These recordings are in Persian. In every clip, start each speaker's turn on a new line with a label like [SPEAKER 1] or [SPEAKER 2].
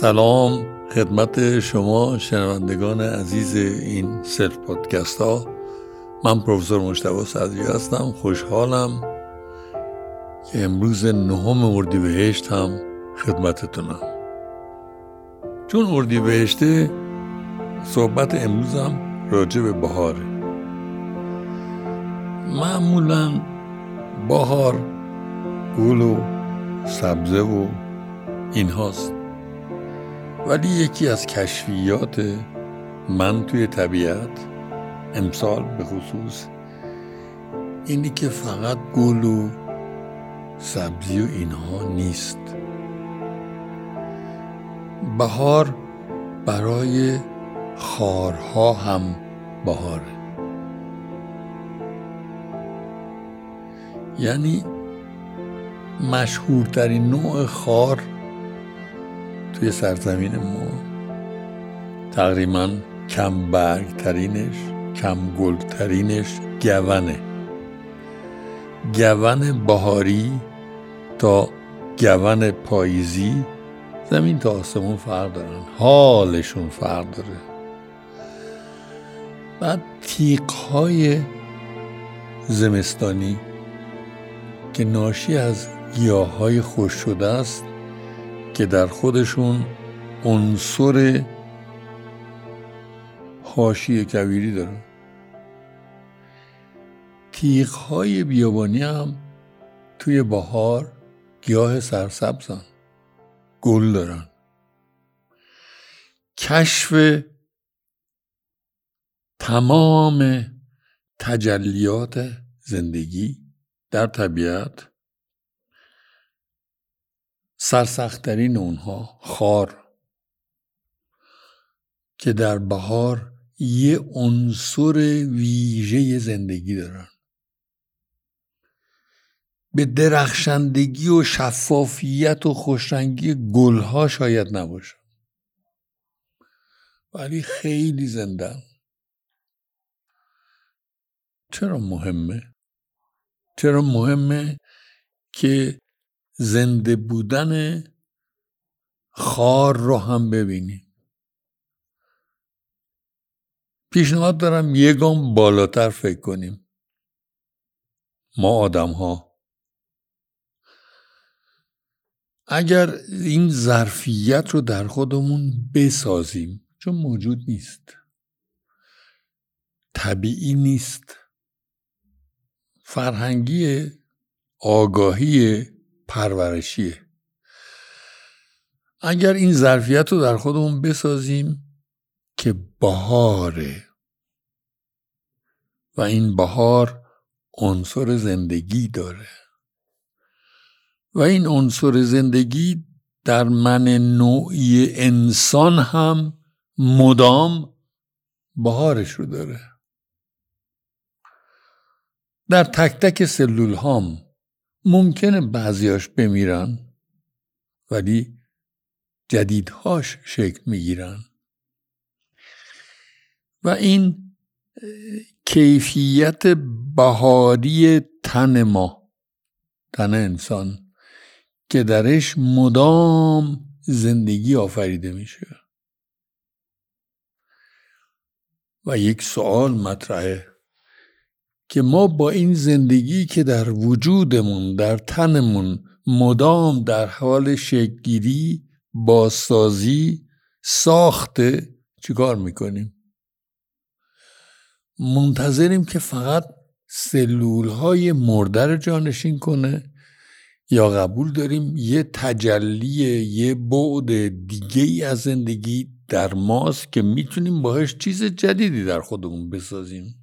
[SPEAKER 1] سلام خدمت شما شنوندگان عزیز این سلف پادکست ها. من پروفسور مشتبه صدری هستم خوشحالم که امروز نهم اردیبهشت هم خدمتتونم. چون اردیبهشته صحبت امروز هم راجع به بهاره. معمولا بهار گل و سبزه و این هاست ولی یکی از کشفیات من توی طبیعت امسال به خصوص اینی که فقط گل و سبزی و اینها نیست. بهار برای خارها هم بهاره. یعنی مشهورترین نوع خار توی سرزمین ما. تقریبا کم برگ ترینش کم گل ترینش گونه گون بهاری تا گون پاییزی زمین تا آسمون فرق دارن حالشون فرق داره. بعد تیقهای زمستانی که ناشی از گیاه های خوش شده است که در خودشون عنصر حاشیه کویری دارن. تیغ های بیابانی هم توی بهار گیاه سرسبزن گل دارن. کشف تمام تجلیات زندگی در طبیعت سرسختترین اونها خار که در بهار یه عنصر ویژه زندگی دارن. به درخشندگی و شفافیت و خوشرنگی گلها شاید نباشه. ولی خیلی زنده چرا مهمه؟ چرا مهمه که زنده بودن خار رو هم ببینیم. پیشنهاد دارم یه گام بالاتر فکر کنیم. ما آدم ها اگر این ظرفیت رو در خودمون بسازیم چون موجود نیست. طبیعی نیست. فرهنگی آگاهی پرورشیه. اگر این ظرفیت رو در خودمون بسازیم که بهاره و این بهار عنصر زندگی داره و این عنصر زندگی در من نوعی انسان هم مدام بهارش رو داره. در تک تک سلول هام ممکنه بعضیاش بمیرن ولی جدیدهاش شکل می‌گیرن. و این کیفیت بهاری تن ما تن انسان که درش مدام زندگی آفریده میشه. و یک سوال مطرحه. که ما با این زندگی که در وجودمون در تنمون مدام در حال شکلگیری بازسازی ساخته چیکار می‌کنیم؟ منتظریم که فقط سلول های مرده جانشین کنه یا قبول داریم یه تجلی یه بعد دیگه ای از زندگی در ماست که می‌تونیم باهاش چیز جدیدی در خودمون بسازیم.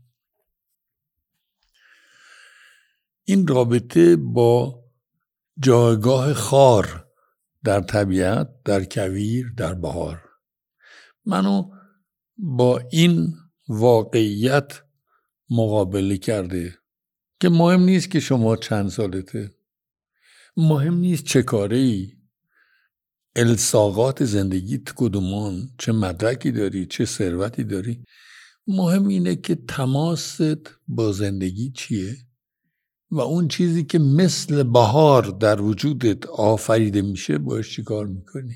[SPEAKER 1] این رابطه با جایگاه خار در طبیعت در کویر در بهار. منو با این واقعیت مقابله کرده که مهم نیست که شما چند سالته. مهم نیست چه کاره ای الساقات زندگیت کدومان چه مدرکی داری چه ثروتی داری. مهم اینه که تماست با زندگی چیه. و اون چیزی که مثل بهار در وجودت آفریده میشه باش چی کار می‌کنی؟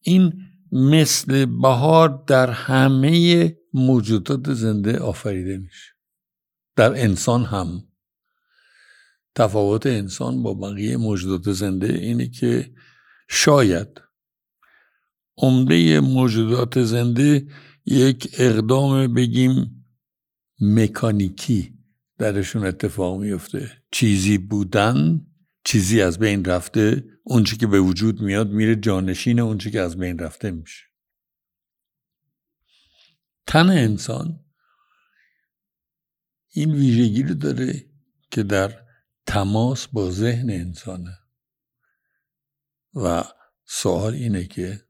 [SPEAKER 1] این مثل بهار در همه موجودات زنده آفریده میشه. در انسان هم. تفاوت انسان با بقیه موجودات زنده اینه که شاید عمده موجودات زنده یک اقدام بگیم مکانیکی. درشون اتفاق میفته چیزی بودن چیزی از بین رفته اونچه که به وجود میاد میره جانشین اونچه که از بین رفته میشه. تن انسان این ویژگی رو داره که در تماس با ذهن انسانه. و سوال اینه که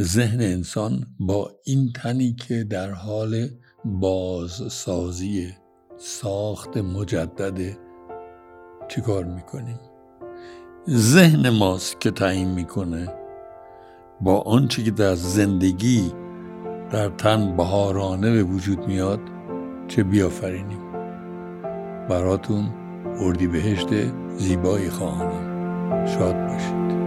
[SPEAKER 1] ذهن انسان با این تنی که در حال بازسازی ساخت مجدد چیکار می‌کنیم؟ ذهن ماست که تعیین می‌کنه. با آنچه که در زندگی در تن بهارانه به وجود میاد چه بیافرینیم؟ براتون اردی بهشت زیبایی خواهانم. شاد باشید.